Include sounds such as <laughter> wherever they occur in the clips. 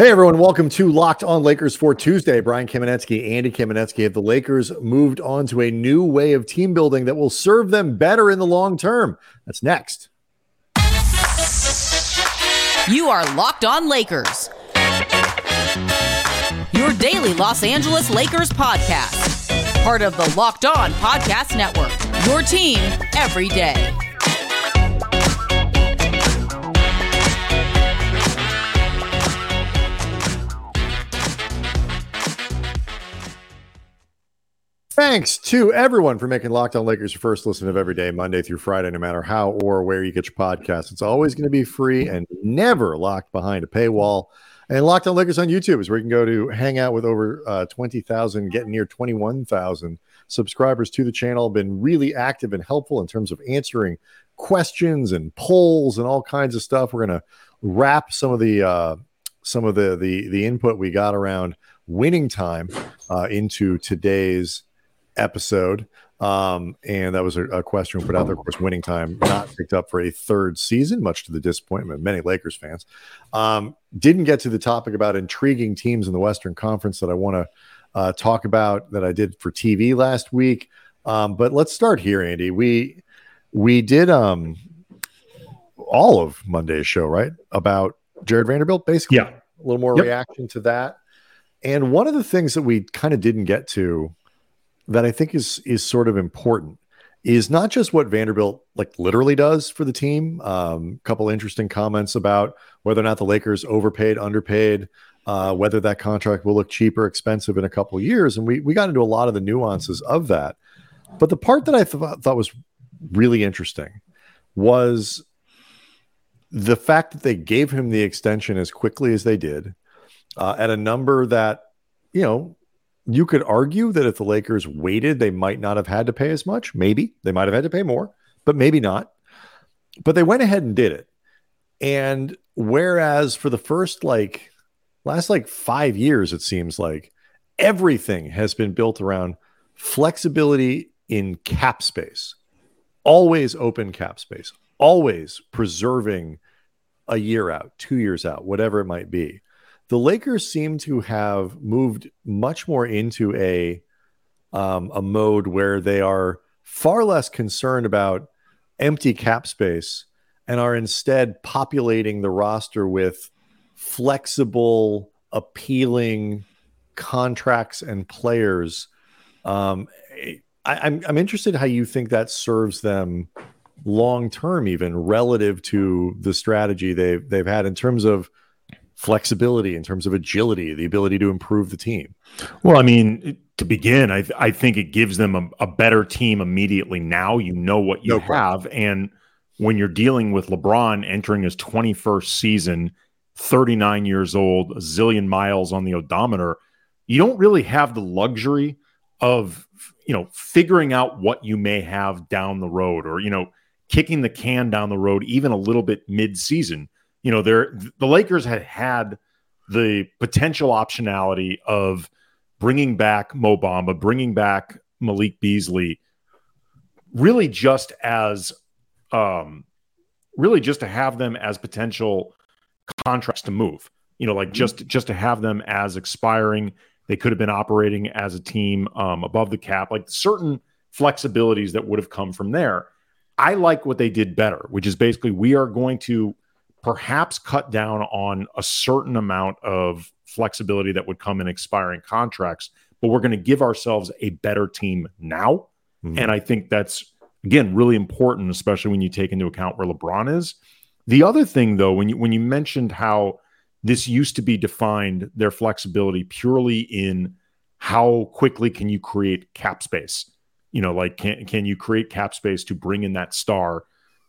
Hey everyone, welcome to Locked On Lakers for Tuesday. Brian Kamenetsky, Andy Kamenetsky have the Lakers moved on to a new way of team building that will serve them better in the long term. That's next. You are Locked On Lakers. Your daily Los Angeles Lakers podcast. Part of the Locked On Podcast Network. Your team every day. Thanks to everyone for making Locked On Lakers your first listen of every day, Monday through Friday, no matter how or where you get your podcast. It's always going to be free and never locked behind a paywall. And Locked On Lakers on YouTube is where you can go to hang out with over uh, 20,000, getting near 21,000 subscribers to the channel. Been really active and helpful in terms of answering questions and polls and all kinds of stuff. We're going to wrap some of the uh, some of the the the input we got around winning time uh, into today's episode. Um, and that was a, a, question we put out there. Of course, winning time not picked up for a third season, much to the disappointment of many Lakers fans. Um, didn't get to the topic about intriguing teams in the Western Conference that I want to uh, talk about that I did for TV last week. Um, but let's start here, Andy. We we did um all of Monday's show, right? About Jarred Vanderbilt, basically. Yeah. A little more yep. reaction to that. And one of the things that we kind of didn't get to that I think is is sort of important is not just what Vanderbilt like literally does for the team. A um, couple interesting comments about whether or not the Lakers overpaid, underpaid, uh, whether that contract will look cheaper, expensive in a couple years, and we we got into a lot of the nuances of that. But the part that I th- thought was really interesting was the fact that they gave him the extension as quickly as they did uh, at a number that you know you could argue that if the Lakers waited, they might not have had to pay as much. Maybe they might have had to pay more, but maybe not. But they went ahead and did it. And whereas for the first like last like five years, it seems like everything has been built around flexibility in cap space, always open cap space, always preserving a year out, two years out, whatever it might be the Lakers seem to have moved much more into a um, a mode where they are far less concerned about empty cap space and are instead populating the roster with flexible, appealing contracts and players. Um, I, I'm I'm interested how you think that serves them long term, even relative to the strategy they've they've had in terms of flexibility, in terms of agility, the ability to improve the team? Well, I mean, to begin, I, I think it gives them a, a, better team immediately. Now you know what you no have. And when you're dealing with LeBron entering his 21st season, 39 years old, a zillion miles on the odometer, you don't really have the luxury of, you know, figuring out what you may have down the road or, you know, kicking the can down the road even a little bit mid-season you know, they're the Lakers had had the potential optionality of bringing back Mo Bamba, bringing back Malik Beasley, really just as, um, really just to have them as potential contracts to move. You know, like mm-hmm. just just to have them as expiring. They could have been operating as a team um, above the cap, like certain flexibilities that would have come from there. I like what they did better, which is basically we are going to perhaps cut down on a certain amount of flexibility that would come in expiring contracts, but we're going to give ourselves a better team now. Mm-hmm. And I think that's, again, really important, especially when you take into account where LeBron is. The other thing, though, when you when you mentioned how this used to be defined, their flexibility purely in how quickly can you create cap space. You know, like can can you create cap space to bring in that star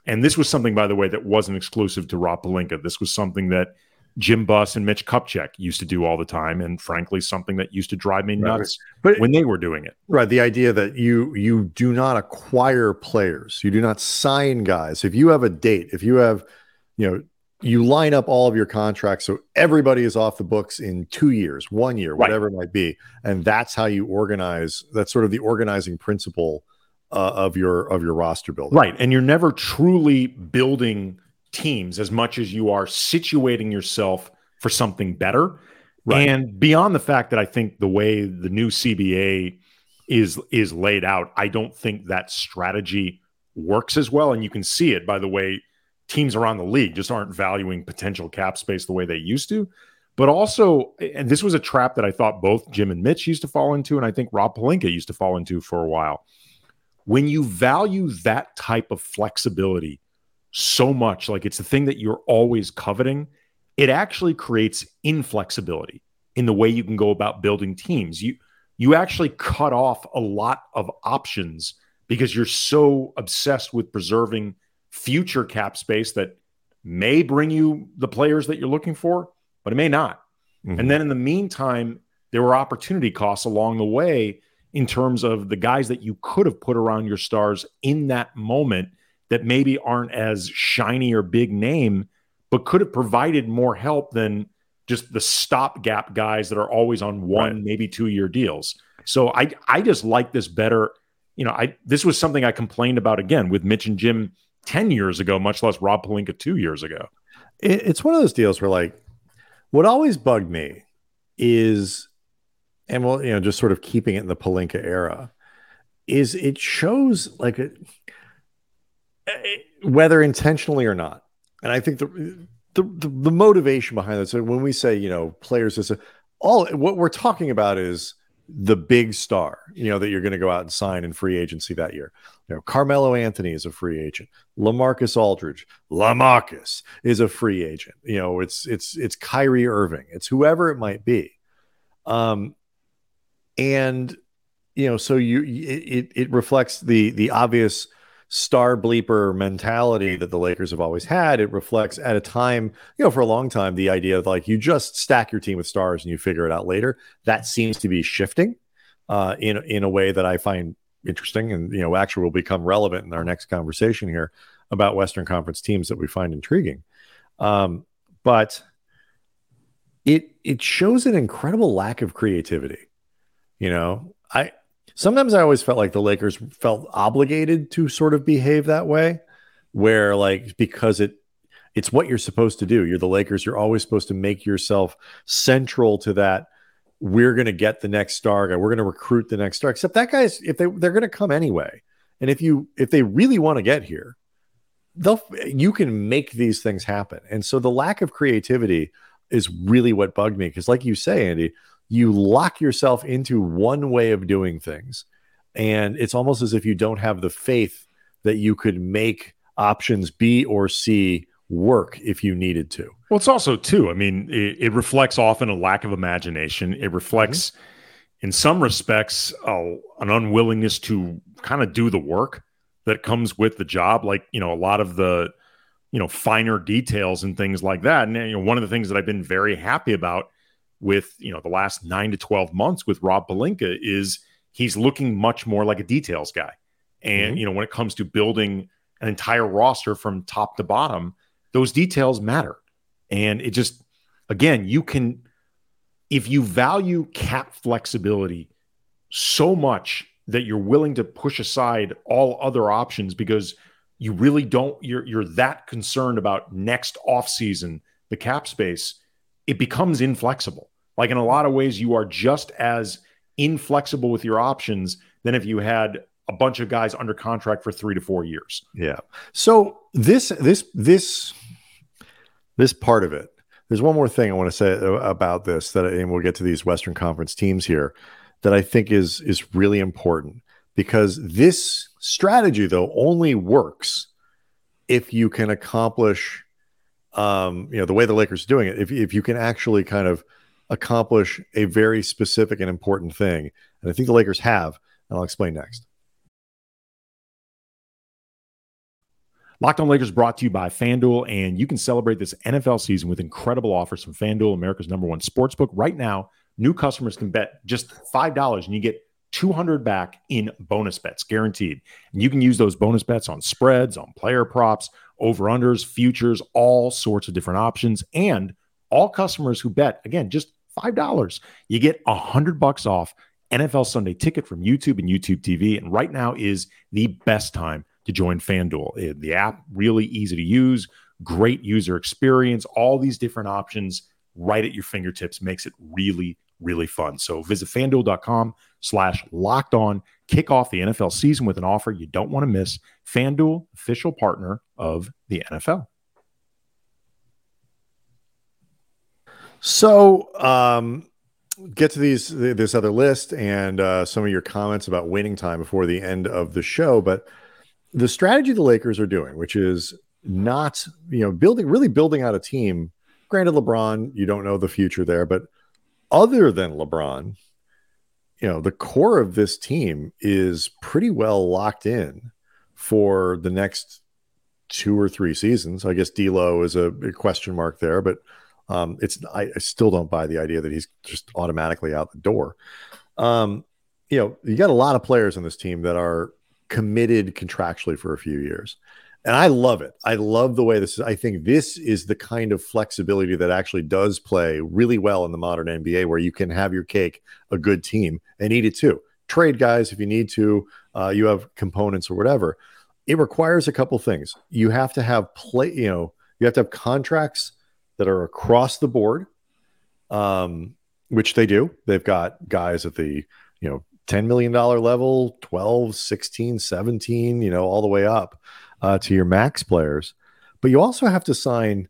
and this was something, by the way, that wasn't exclusive to Rob Pelinka. This was something that Jim Buss and Mitch Kupchak used to do all the time, and frankly, something that used to drive me nuts right. but, when they were doing it. Right, the idea that you you do not acquire players, you do not sign guys. If you have a date, if you have, you know, you line up all of your contracts so everybody is off the books in two years, one year, whatever right. it might be, and that's how you organize. That's sort of the organizing principle uh, of your of your roster building. Right, and you're never truly building teams as much as you are situating yourself for something better. Right. And beyond the fact that I think the way the new CBA is is laid out, I don't think that strategy works as well. And you can see it by the way teams around the league just aren't valuing potential cap space the way they used to. But also, and this was a trap that I thought both Jim and Mitch used to fall into, and I think Rob Pelinka used to fall into for a while. When you value that type of flexibility so much, like it's the thing that you're always coveting, it actually creates inflexibility in the way you can go about building teams. You you actually cut off a lot of options because you're so obsessed with preserving future cap space that may bring you the players that you're looking for, but it may not. Mm-hmm. And then in the meantime, there were opportunity costs along the way in terms of the guys that you could have put around your stars in that moment that maybe aren't as shiny or big name, but could have provided more help than just the stopgap guys that are always on one, right. maybe two year deals. So I I just like this better. You know, I this was something I complained about again with Mitch and Jim 10 years ago, much less Rob Pelinka two years ago. It, it's one of those deals where, like, what always bugged me is, and well, you know, just sort of keeping it in the Pelinka era, is it shows like a, whether intentionally or not. And I think the, the, the, the motivation behind that. So when we say, you know, players, is all what we're talking about is the big star, you know, that you're going to go out and sign in free agency that year. You know, Carmelo Anthony is a free agent. LaMarcus Aldridge, LaMarcus is a free agent. You know, it's it's it's Kyrie Irving. It's whoever it might be. Um, and you know, so you it it reflects the the obvious star bleeper mentality that the Lakers have always had. It reflects at a time, you know, for a long time, the idea of like you just stack your team with stars and you figure it out later. That seems to be shifting uh, in in a way that I find interesting, and you know, actually will become relevant in our next conversation here about Western Conference teams that we find intriguing. Um, but it it shows an incredible lack of creativity. You know, I sometimes I always felt like the Lakers felt obligated to sort of behave that way, where like because it it's what you're supposed to do. You're the Lakers. You're always supposed to make yourself central to that. We're going to get the next star guy. We're going to recruit the next star. Except that guy's if they they're going to come anyway. And if you if they really want to get here, they'll you can make these things happen. And so the lack of creativity is really what bugged me because, like you say, Andy, you lock yourself into one way of doing things. And it's almost as if you don't have the faith that you could make options B or C work if you needed to. Well, it's also, too, I mean, it, it reflects often a lack of imagination. It reflects, mm-hmm. in some respects, an unwillingness to kind of do the work that comes with the job. Like, you know, a lot of the, you know, finer details and things like that. And, you know, one of the things that I've been very happy about with you know the last nine to 12 months with Rob Pelinka is he's looking much more like a details guy. And mm-hmm. you know, when it comes to building an entire roster from top to bottom, those details matter. And it just again, you can if you value cap flexibility so much that you're willing to push aside all other options because you really don't you're you're that concerned about next offseason the cap space it becomes inflexible like in a lot of ways, you are just as inflexible with your options than if you had a bunch of guys under contract for three to four years. Yeah. So this this this this part of it. There's one more thing I want to say about this that, and we'll get to these Western Conference teams here that I think is is really important because this strategy though only works if you can accomplish um you know the way the Lakers are doing it if if you can actually kind of accomplish a very specific and important thing. And I think the Lakers have, and I'll explain next. Locked on Lakers brought to you by FanDuel, and you can celebrate this NFL season with incredible offers from FanDuel, America's number one sportsbook. Right now, new customers can bet just $5 and you get 200 back in bonus bets guaranteed. And you can use those bonus bets on spreads, on player props, over-unders, futures, all sorts of different options. And all customers who bet, again, just $5. You get a hundred bucks off NFL Sunday ticket from YouTube and YouTube TV. And right now is the best time to join FanDuel. Uh, the app really easy to use, great user experience, all these different options. right at your fingertips makes it really, really fun. So visit fanduel.com slash locked on. Kick off the NFL season with an offer you don't want to miss. FanDuel, official partner of the NFL. So, um, get to these this other list and uh, some of your comments about winning time before the end of the show. But the strategy the Lakers are doing, which is not you know building really building out a team. Granted, LeBron, you don't know the future there, but other than LeBron, you know the core of this team is pretty well locked in for the next two or three seasons. I guess D'Lo is a, a question mark there, but um, it's I, I, still don't buy the idea that he's just automatically out the door. Um, you know, you got a lot of players on this team that are committed contractually for a few years. And I love it. I love the way this is. I think this is the kind of flexibility that actually does play really well in the modern NBA, where you can have your cake, a good team, and eat it too. Trade guys if you need to. Uh, you have components or whatever. It requires a couple things. You have to have play. You know, you have to have contracts that are across the board, um, which they do. They've got guys at the, you know, $10 million level, 12, 16, 17, you know, all the way up uh, to your max players. But you also have to sign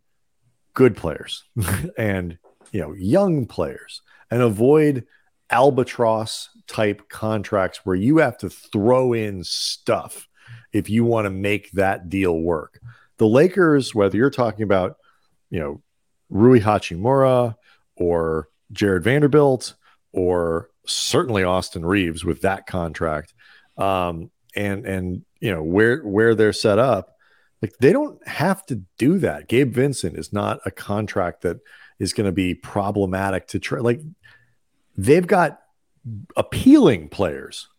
good players <laughs> and, you know, young players and avoid albatross type contracts where you have to throw in stuff if you want to make that deal work. The Lakers, whether you're talking about, you know, Rui Hachimura or Jarred Vanderbilt or certainly Austin Reaves with that contract. Um, and and you know where where they're set up, like they don't have to do that. Gabe Vincent is not a contract that is going to be problematic to try. Like they've got appealing players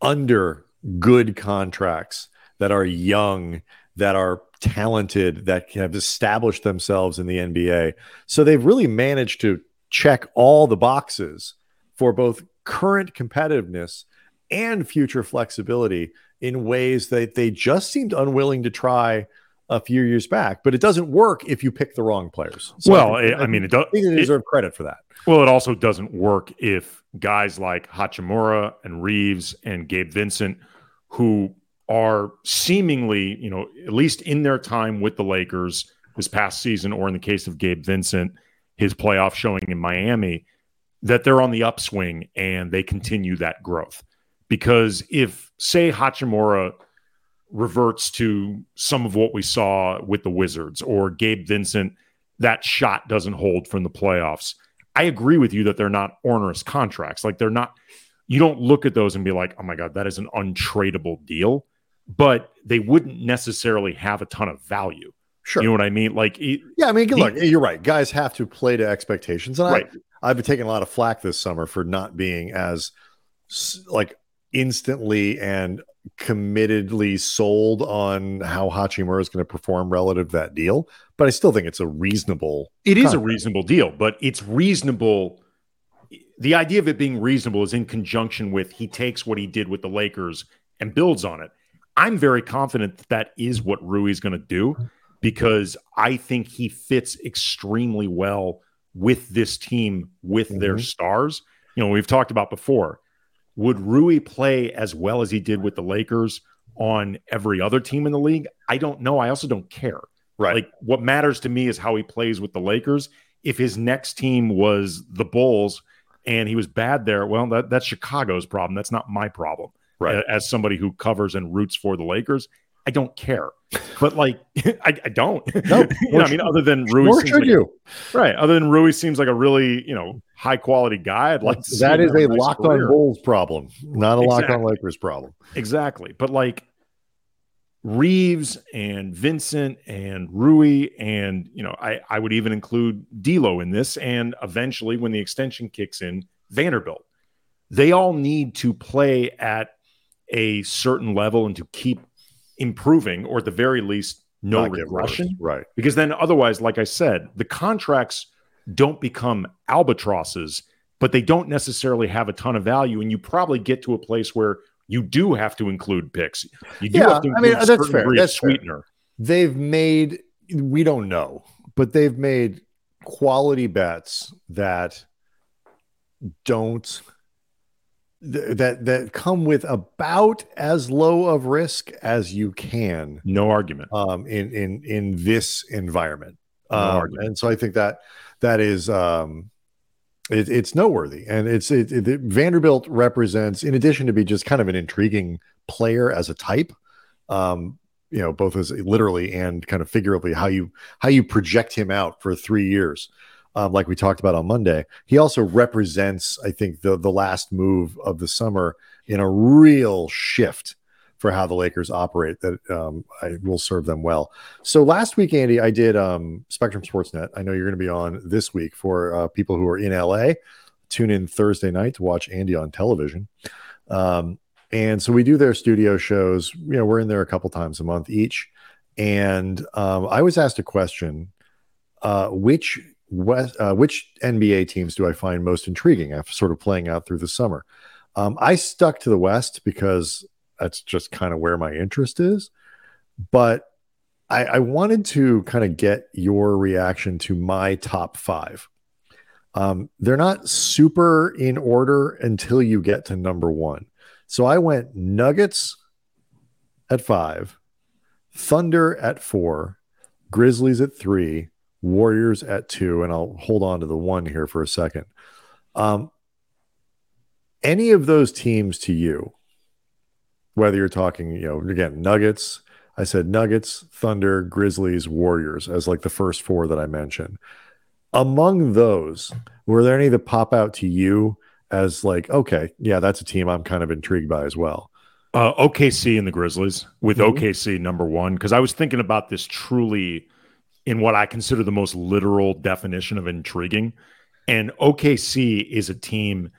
under good contracts that are young that are talented that have established themselves in the NBA. So they've really managed to check all the boxes for both current competitiveness and future flexibility in ways that they just seemed unwilling to try a few years back. But it doesn't work if you pick the wrong players. So well, I, think, I mean, it does. They deserve it, credit for that. Well, it also doesn't work if guys like Hachimura and Reaves and Gabe Vincent, who are seemingly, you know, at least in their time with the Lakers this past season, or in the case of Gabe Vincent, his playoff showing in Miami, that they're on the upswing and they continue that growth. Because if, say, Hachimura reverts to some of what we saw with the Wizards, or Gabe Vincent, that shot doesn't hold from the playoffs. I agree with you that they're not onerous contracts. Like they're not, you don't look at those and be like, oh my God, that is an untradeable deal but they wouldn't necessarily have a ton of value. Sure. You know what I mean? Like, yeah, I mean, look, he, you're right. Guys have to play to expectations. And right. I, I've been taking a lot of flack this summer for not being as like instantly and committedly sold on how Hachimura is going to perform relative to that deal. But I still think it's a reasonable. It contract. is a reasonable deal, but it's reasonable. The idea of it being reasonable is in conjunction with he takes what he did with the Lakers and builds on it. I'm very confident that that is what Rui's going to do because I think he fits extremely well with this team, with mm-hmm. their stars. You know, we've talked about before. Would Rui play as well as he did with the Lakers on every other team in the league? I don't know. I also don't care. Right. Like what matters to me is how he plays with the Lakers. If his next team was the Bulls and he was bad there, well, that, that's Chicago's problem. That's not my problem right. as somebody who covers and roots for the Lakers. I don't care, but like <laughs> I, I don't. No, <laughs> you know, I mean, other than Rui, nor should like you? A, right. Other than Rui seems like a really you know high quality guy. I'd like to. That is a nice locked career. on Bulls problem, not a exactly. locked on Lakers problem. Exactly, but like Reaves and Vincent and Rui and you know I I would even include D'Lo in this, and eventually when the extension kicks in, Vanderbilt. They all need to play at a certain level and to keep improving, or at the very least, no Not regression. Right. Because then, otherwise, like I said, the contracts don't become albatrosses, but they don't necessarily have a ton of value. And you probably get to a place where you do have to include picks. You do yeah, have to I mean, uh, that's fair. That's sweetener. Fair. They've made, we don't know, but they've made quality bets that don't that that come with about as low of risk as you can. No argument. Um, in in in this environment. No um, and so I think that that is um, it, it's noteworthy, and it's it, it, Vanderbilt represents, in addition to be just kind of an intriguing player as a type, um, you know, both as literally and kind of figuratively, how you how you project him out for three years, um, like we talked about on Monday. He also represents, I think, the the last move of the summer in a real shift for how the Lakers operate that um, I will serve them well. So last week, Andy, I did um, Spectrum Sportsnet. I know you're going to be on this week for uh, people who are in LA. Tune in Thursday night to watch Andy on television. Um, and so we do their studio shows. You know, we're in there a couple times a month each. And um, I was asked a question: uh, which West, uh, which NBA teams do I find most intriguing after sort of playing out through the summer? Um, I stuck to the West because that's just kind of where my interest is. But I, I wanted to kind of get your reaction to my top five. Um, they're not super in order until you get to number one. So I went Nuggets at five, Thunder at four, Grizzlies at three, Warriors at two, and I'll hold on to the one here for a second. Um, any of those teams to you, whether you're talking, you know, again, Nuggets, I said Nuggets, Thunder, Grizzlies, Warriors as like the first four that I mentioned. Among those, were there any that pop out to you as like, okay, yeah, that's a team I'm kind of intrigued by as well? Uh, OKC and the Grizzlies with mm-hmm. OKC number one because I was thinking about this truly in what I consider the most literal definition of intriguing, and OKC is a team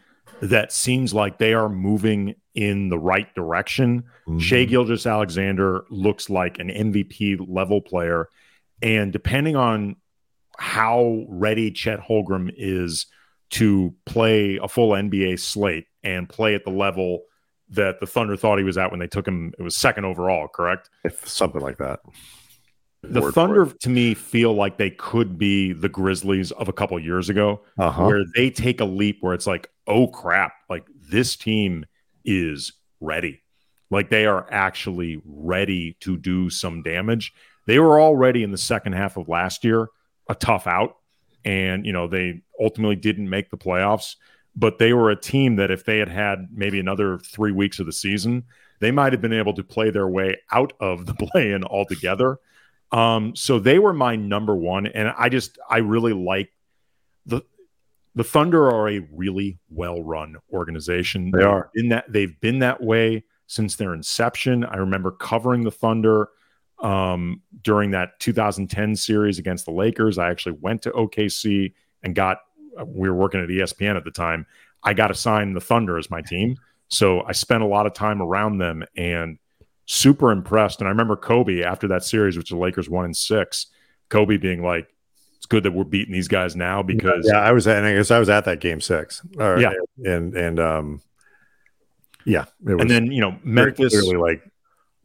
that seems like they are moving in the right direction. Mm-hmm. Shai Gilgeous-Alexander looks like an MVP level player. And depending on how ready Chet Holmgren is to play a full NBA slate and play at the level that the Thunder thought he was at when they took him, it was second overall, correct? If something like that. The Thunder to me feel like they could be the Grizzlies of a couple years ago, uh-huh. where they take a leap where it's like, oh crap, like this team is ready. Like they are actually ready to do some damage. They were already in the second half of last year a tough out. And, you know, they ultimately didn't make the playoffs, but they were a team that if they had had maybe another three weeks of the season, they might have been able to play their way out of the <laughs> play in altogether. Um, so they were my number one. And I just, I really like the, the Thunder are a really well-run organization. They are in that they've been that way since their inception. I remember covering the Thunder um, during that 2010 series against the Lakers. I actually went to OKC and got. We were working at ESPN at the time. I got assigned the Thunder as my team, so I spent a lot of time around them and super impressed. And I remember Kobe after that series, which the Lakers won in six. Kobe being like, it's good that we're beating these guys now because yeah, I was at I guess I was at that game six. Or, yeah, and and um, yeah, and then you know Memphis clearly like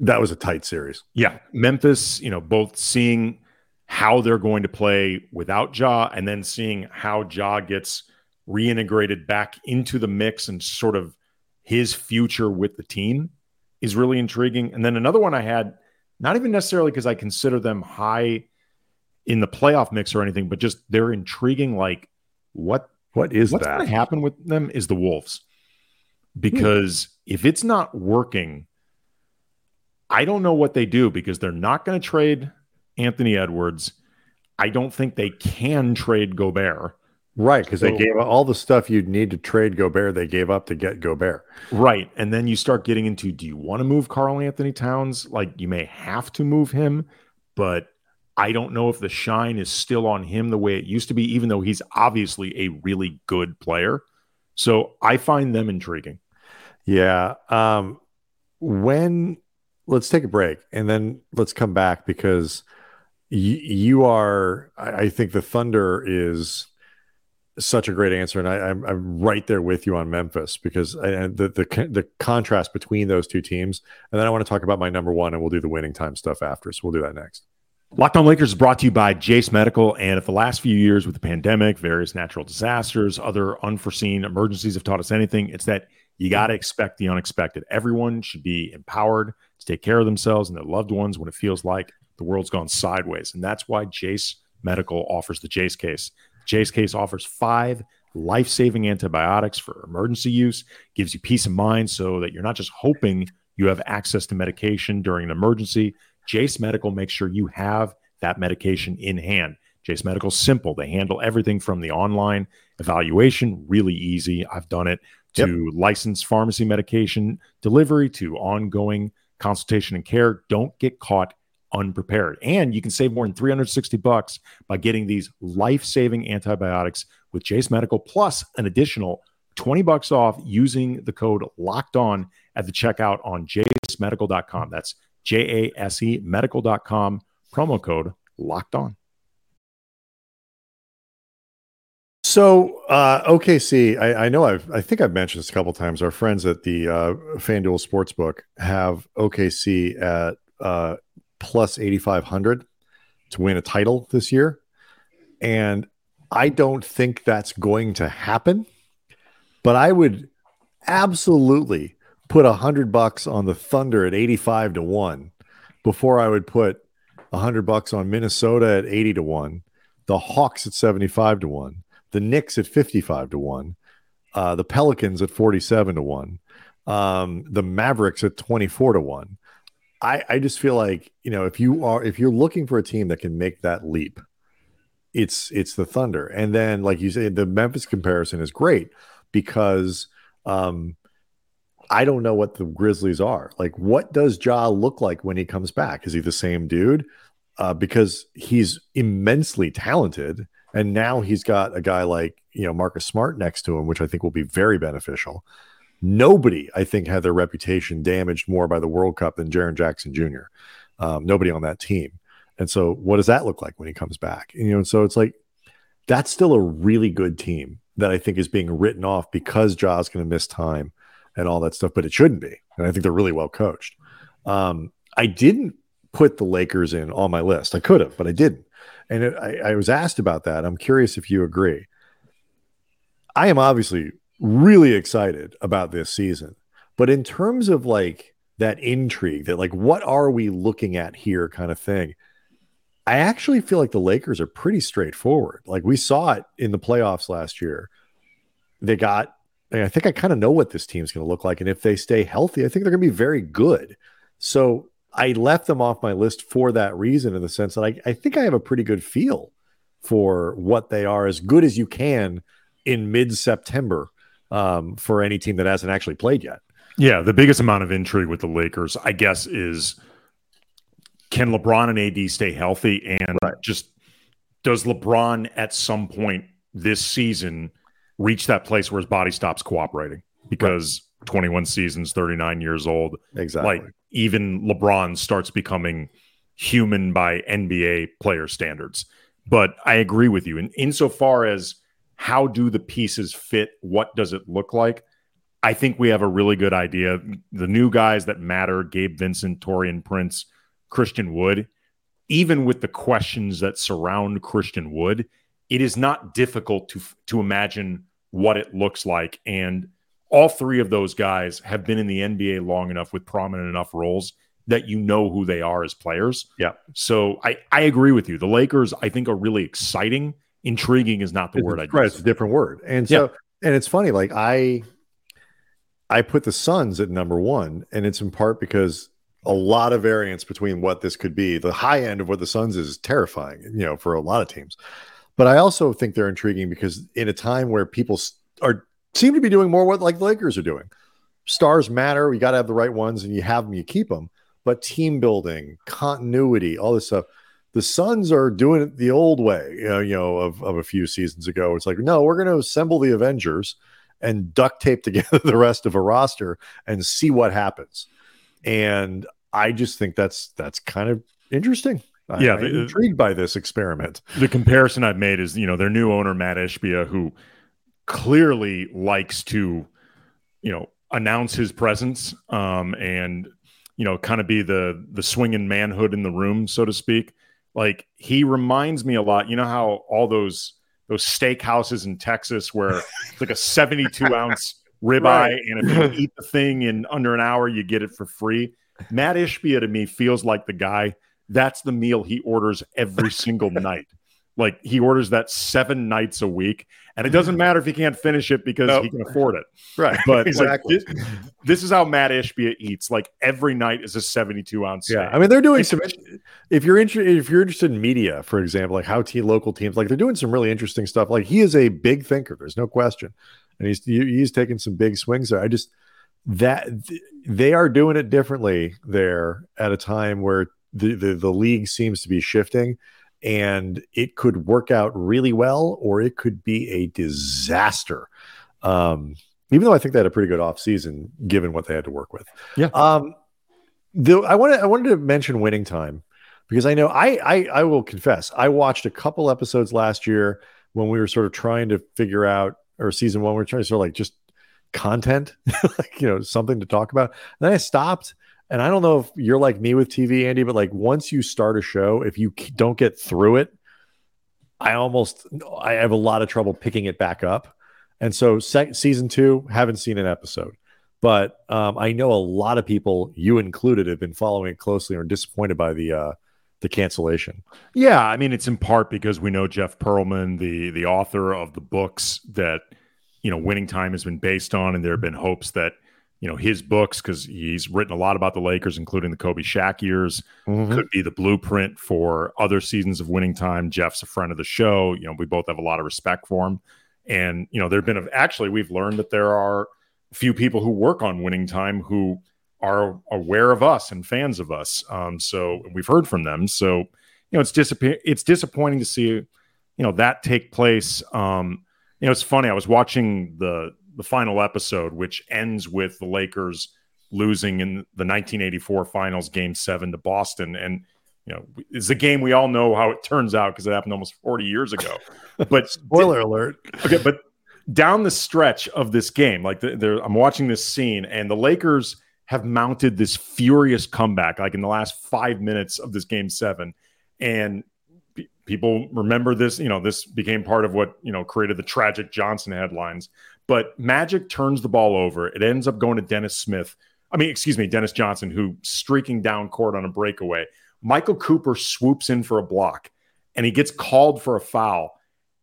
that was a tight series. Yeah, Memphis, you know, both seeing how they're going to play without Ja, and then seeing how Ja gets reintegrated back into the mix and sort of his future with the team is really intriguing. And then another one I had, not even necessarily because I consider them high in the playoff mix or anything, but just they're intriguing. Like what what is what's that? going to happen with them is the Wolves, because hmm. if it's not working, I don't know what they do because they're not going to trade Anthony Edwards. I don't think they can trade Gobert. Right, because so, they gave all the stuff you'd need to trade Gobert, they gave up to get Gobert. Right. And then you start getting into do you want to move Karl-Anthony Towns? Like you may have to move him, but I don't know if the shine is still on him the way it used to be, even though he's obviously a really good player. So I find them intriguing. Yeah. Um, when let's take a break and then let's come back because y- you are, I, I think the Thunder is such a great answer, and I, am I'm, I'm right there with you on Memphis because I, the the the contrast between those two teams, and then I want to talk about my number one, and we'll do the winning time stuff after. So we'll do that next. Locked on Lakers is brought to you by Jase Medical. And if the last few years with the pandemic, various natural disasters, other unforeseen emergencies have taught us anything, it's that you got to expect the unexpected. Everyone should be empowered to take care of themselves and their loved ones when it feels like the world's gone sideways. And that's why Jase Medical offers the Jase case. Jase case offers five life saving antibiotics for emergency use, gives you peace of mind so that you're not just hoping you have access to medication during an emergency Jase Medical makes sure you have that medication in hand. Jase Medical simple. They handle everything from the online evaluation, really easy. I've done it to yep. licensed pharmacy medication delivery to ongoing consultation and care. Don't get caught unprepared. And you can save more than 360 bucks by getting these life-saving antibiotics with Jase Medical plus an additional 20 bucks off using the code locked on at the checkout on jasemedical.com. That's J A S E medical.com, promo code locked on. So uh, OKC, I, I, know I've I think I've mentioned this a couple times. Our friends at the uh, FanDuel Sportsbook have OKC at uh, plus eighty five hundred to win a title this year, and I don't think that's going to happen. But I would absolutely put a hundred bucks on the Thunder at 85 to one before I would put a hundred bucks on Minnesota at 80 to one, the Hawks at 75 to one, the Knicks at 55 to one, uh, the Pelicans at 47 to one, um, the Mavericks at 24 to one. I, I just feel like, you know, if you are, if you're looking for a team that can make that leap, it's, it's the Thunder. And then, like you say, the Memphis comparison is great because, um, I don't know what the Grizzlies are. Like, what does Ja look like when he comes back? Is he the same dude? Uh, because he's immensely talented, and now he's got a guy like you know Marcus Smart next to him, which I think will be very beneficial. Nobody, I think, had their reputation damaged more by the World Cup than Jaren Jackson Jr. Um, nobody on that team, and so what does that look like when he comes back? And, you know, and so it's like that's still a really good team that I think is being written off because Ja's going to miss time and all that stuff, but it shouldn't be. And I think they're really well coached. Um, I didn't put the Lakers in on my list. I could have, but I didn't. And it, I, I was asked about that. I'm curious if you agree. I am obviously really excited about this season, but in terms of like that intrigue, that like what are we looking at here, kind of thing. I actually feel like the Lakers are pretty straightforward. Like we saw it in the playoffs last year. They got I think I kind of know what this team's going to look like. And if they stay healthy, I think they're going to be very good. So I left them off my list for that reason, in the sense that I, I think I have a pretty good feel for what they are, as good as you can in mid September um, for any team that hasn't actually played yet. Yeah. The biggest amount of intrigue with the Lakers, I guess, is can LeBron and AD stay healthy? And right. just does LeBron at some point this season – reach that place where his body stops cooperating because right. 21 seasons, 39 years old. Exactly. Like even LeBron starts becoming human by NBA player standards. But I agree with you. And insofar as how do the pieces fit, what does it look like? I think we have a really good idea. The new guys that matter, Gabe Vincent, Taurean Prince, Christian Wood, even with the questions that surround Christian Wood, it is not difficult to to imagine what it looks like and all three of those guys have been in the NBA long enough with prominent enough roles that you know who they are as players. Yeah. So I I agree with you. The Lakers I think are really exciting. Intriguing is not the it's, word I right. It's a different word. And so yeah. and it's funny like I I put the Suns at number 1 and it's in part because a lot of variance between what this could be. The high end of what the Suns is terrifying, you know, for a lot of teams. But I also think they're intriguing because in a time where people are seem to be doing more what like the Lakers are doing, stars matter. You got to have the right ones, and you have them, you keep them. But team building, continuity, all this stuff. The Suns are doing it the old way, you know, you know of, of a few seasons ago. It's like, no, we're going to assemble the Avengers and duct tape <laughs> together the rest of a roster and see what happens. And I just think that's that's kind of interesting yeah, I'm intrigued by this experiment. The comparison I've made is, you know, their new owner Matt Ishbia, who clearly likes to, you know, announce his presence um, and you know, kind of be the the swinging manhood in the room, so to speak. Like he reminds me a lot. You know how all those those steakhouses in Texas where it's like a 72 <laughs> ounce ribeye, right. and if you <laughs> eat the thing in under an hour, you get it for free. Matt Ishbia to me feels like the guy. That's the meal he orders every single <laughs> night. Like he orders that seven nights a week, and it doesn't matter if he can't finish it because nope. he can afford it. <laughs> Right. But exactly. Like, this, this, is how Matt Ishbia eats. Like every night is a 72 ounce. Yeah. I mean, they're doing some, if you're interested, if you're interested in media, for example, like how t local teams, like they're doing some really interesting stuff. Like he is a big thinker. There's no question. And he's, he's taking some big swings there. I just, that they are doing it differently there at a time where the, the, the league seems to be shifting and it could work out really well or it could be a disaster. Um, even though I think they had a pretty good off season given what they had to work with. Yeah. Um, though I wanted I wanted to mention winning time because I know I, I I will confess I watched a couple episodes last year when we were sort of trying to figure out or season one we are trying to sort of like just content <laughs> like you know something to talk about and then I stopped and I don't know if you're like me with TV, Andy, but like once you start a show, if you don't get through it, I almost I have a lot of trouble picking it back up. And so sec- season two, haven't seen an episode, but um, I know a lot of people, you included, have been following it closely or disappointed by the uh, the cancellation. Yeah, I mean it's in part because we know Jeff Pearlman, the the author of the books that you know Winning Time has been based on, and there have been hopes that you know his books because he's written a lot about the Lakers, including the Kobe Shaq years. Mm-hmm. Could be the blueprint for other seasons of winning time. Jeff's a friend of the show. You know, we both have a lot of respect for him, and you know, there've been a, actually we've learned that there are a few people who work on winning time who are aware of us and fans of us. Um, so we've heard from them. So you know, it's disapp- it's disappointing to see you know that take place. Um, you know, it's funny. I was watching the the final episode, which ends with the Lakers losing in the 1984 Finals, Game Seven to Boston, and you know it's a game we all know how it turns out because it happened almost 40 years ago. <laughs> But spoiler alert. Okay, but down the stretch of this game, like the, I'm watching this scene, and the Lakers have mounted this furious comeback, like in the last five minutes of this Game Seven, and people remember this. You know, this became part of what you know created the tragic Johnson headlines. But Magic turns the ball over. It ends up going to Dennis Smith. I mean, excuse me, Dennis Johnson, who streaking down court on a breakaway. Michael Cooper swoops in for a block and he gets called for a foul.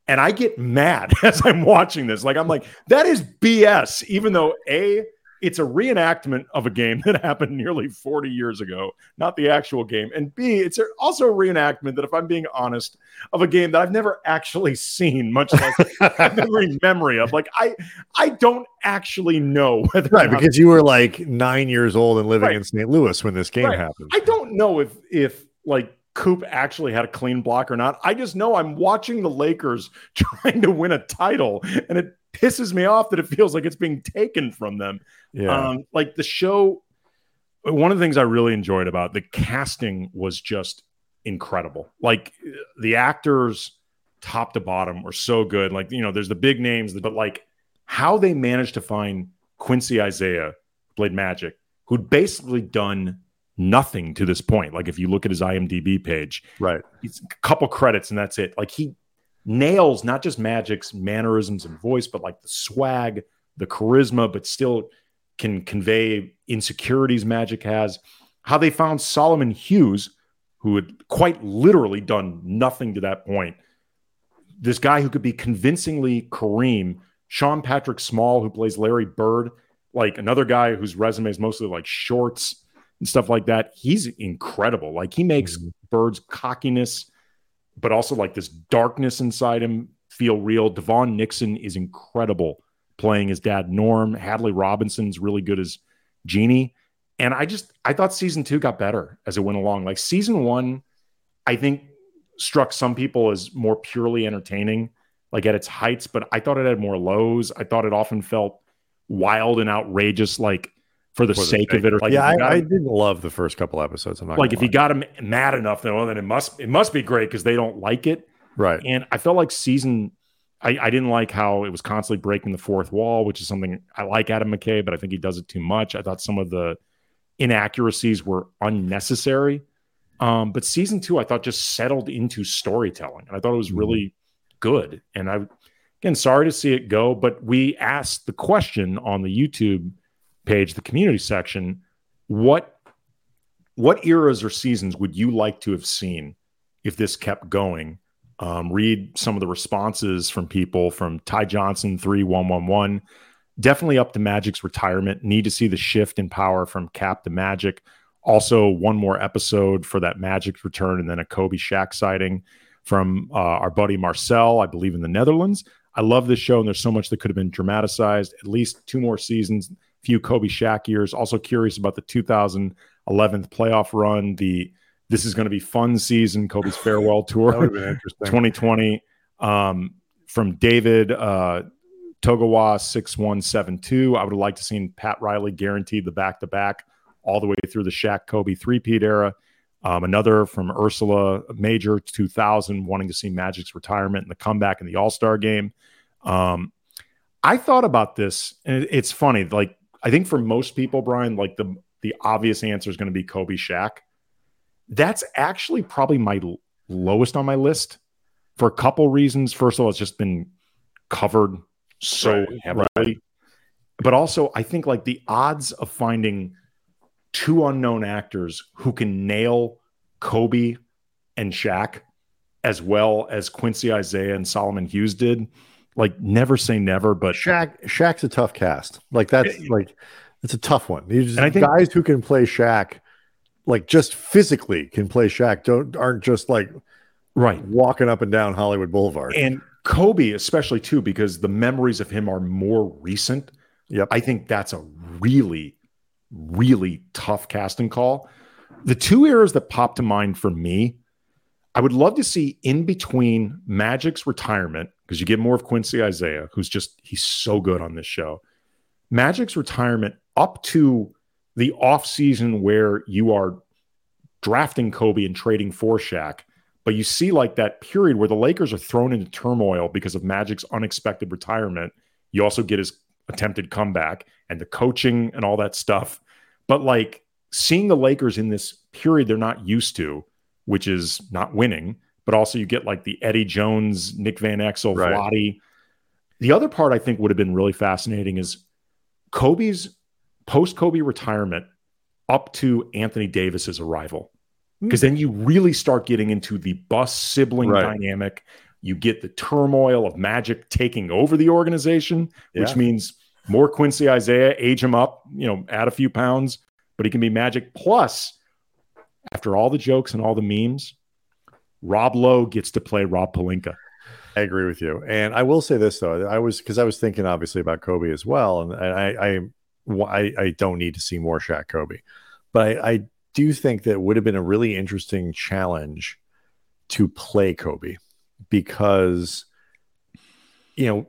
And I get mad <laughs> as I'm watching this. Like, I'm like, that is BS, even though A, it's a reenactment of a game <laughs> that happened nearly 40 years ago, not the actual game. And B, it's also a reenactment that, if I'm being honest, of a game that I've never actually <laughs> seen, much less <laughs> memory memory of. Like I, I don't actually know whether right because you were like nine years old and living right. in St. Louis when this game right. happened. I don't know if if like Coop actually had a clean block or not. I just know I'm watching the Lakers trying to win a title, and it pisses me off that it feels like it's being taken from them. Yeah. Um, like the show, one of the things I really enjoyed about the casting was just incredible. Like the actors, top to bottom, were so good. Like you know, there's the big names, but like how they managed to find Quincy Isaiah, played Magic, who'd basically done nothing to this point. Like if you look at his IMDb page, right, he's a couple credits and that's it. Like he nails not just Magic's mannerisms and voice, but like the swag, the charisma, but still can convey insecurities Magic has. How they found Solomon Hughes, who had quite literally done nothing to that point. This guy who could be convincingly Kareem, Sean Patrick Small, who plays Larry Bird, like another guy whose resume is mostly like shorts and stuff like that. He's incredible. Like he makes mm-hmm. Bird's cockiness but also like this darkness inside him feel real. DeVaughn Nixon is incredible playing his dad Norm. Hadley Robinson's really good as Jeanie. And I just I thought season two got better as it went along. Like season one, I think struck some people as more purely entertaining, like at its heights, but I thought it had more lows. I thought it often felt wild and outrageous, like for the, for sake, the sake, of it. Or like, yeah, I, I, didn't love the first couple episodes. I'm not like if lie. you got them mad enough, then well, then it must it must be great because they don't like it, right? And I felt like season. I, I didn't like how it was constantly breaking the fourth wall, which is something I like Adam McKay, but I think he does it too much. I thought some of the inaccuracies were unnecessary. Um, but season two, I thought just settled into storytelling, and I thought it was mm-hmm. really good. And I, again, sorry to see it go, but we asked the question on the YouTube page, the community section, what what eras or seasons would you like to have seen if this kept going? Um, read some of the responses from people from Ty Johnson three one one one. Definitely up to Magic's retirement. Need to see the shift in power from Cap to Magic. Also, one more episode for that Magic's return, and then a Kobe Shaq sighting from uh, our buddy Marcel, I believe in the Netherlands. I love this show, and there's so much that could have been dramatized. At least two more seasons, few Kobe Shaq years. Also curious about the 2011 playoff run. The this is going to be fun season. Kobe's <laughs> farewell tour, 2020. Um, from David uh, Togawa 6172. I would have liked to seen Pat Riley guaranteed the back to back all the way through the Shaq Kobe three peat era. Um, another from Ursula Major 2000, wanting to see Magic's retirement and the comeback in the All Star game. Um, I thought about this, and it's funny. Like I think for most people, Brian, like the the obvious answer is going to be Kobe Shaq. That's actually probably my l- lowest on my list for a couple reasons. First of all, it's just been covered so right, heavily, right. but also I think like the odds of finding two unknown actors who can nail Kobe and Shaq as well as Quincy Isaiah and Solomon Hughes did. Like never say never, but Shaq Shaq's a tough cast. Like that's like it's a tough one. These I think, guys who can play Shaq, like just physically can play Shaq, don't aren't just like right walking up and down Hollywood Boulevard. And Kobe, especially too, because the memories of him are more recent. Yep. I think that's a really really tough casting call. The two eras that pop to mind for me, I would love to see in between Magic's retirement, because you get more of Quincy Isaiah, who's just, he's so good on this show. Magic's retirement up to the offseason where you are drafting Kobe and trading for Shaq. But you see, like that period where the Lakers are thrown into turmoil because of Magic's unexpected retirement. You also get his attempted comeback and the coaching and all that stuff. But like seeing the Lakers in this period they're not used to, which is not winning, but also you get like the Eddie Jones, Nick Van Exel, right. Vlade. The other part I think would have been really fascinating is Kobe's post Kobe retirement up to Anthony Davis's arrival. Because hmm. then you really start getting into the Buss sibling right. dynamic. You get the turmoil of Magic taking over the organization, yeah. which means more Quincy Isaiah, age him up, you know, add a few pounds, but he can be magic. Plus, after all the jokes and all the memes, Rob Lowe gets to play Rob Pelinka. I agree with you. And I will say this though, I was because I was thinking obviously about Kobe as well, and I I I, I don't need to see more Shaq Kobe, but I, I do think that would have been a really interesting challenge to play Kobe because you know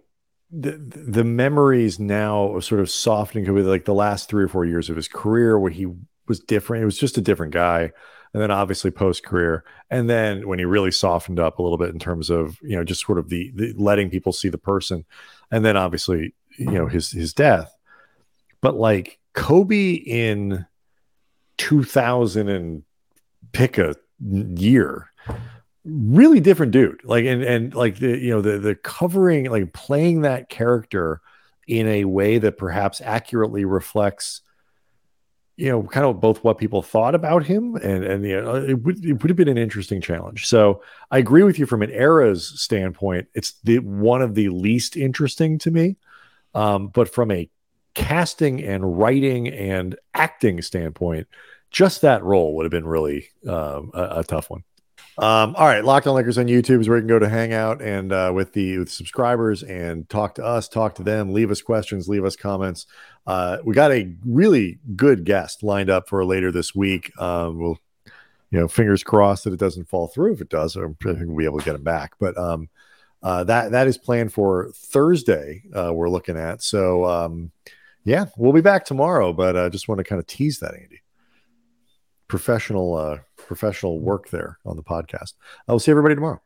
the the memories now of sort of softening Kobe, like the last three or four years of his career where he was different. It was just a different guy. And then obviously post career. And then when he really softened up a little bit in terms of, you know, just sort of the, the letting people see the person. And then obviously, you know, his his death. But like Kobe in 2000 and pick a year really different dude like and and like the you know the the covering like playing that character in a way that perhaps accurately reflects you know kind of both what people thought about him and and you know, it would it would have been an interesting challenge. So i agree with you from an era's standpoint it's the one of the least interesting to me. Um, but from a casting and writing and acting standpoint just that role would have been really um, a, a tough one um, all right, Locked On Lakers on YouTube is where you can go to hang out and uh, with the with subscribers and talk to us, talk to them, leave us questions, leave us comments. Uh, we got a really good guest lined up for later this week. Um, we'll, you know, fingers crossed that it doesn't fall through. If it does, I'm think we'll be able to get him back. But um, uh, that that is planned for Thursday. Uh, we're looking at so um, yeah, we'll be back tomorrow. But I uh, just want to kind of tease that, Andy. Professional uh, professional work there on the podcast. I will see everybody tomorrow.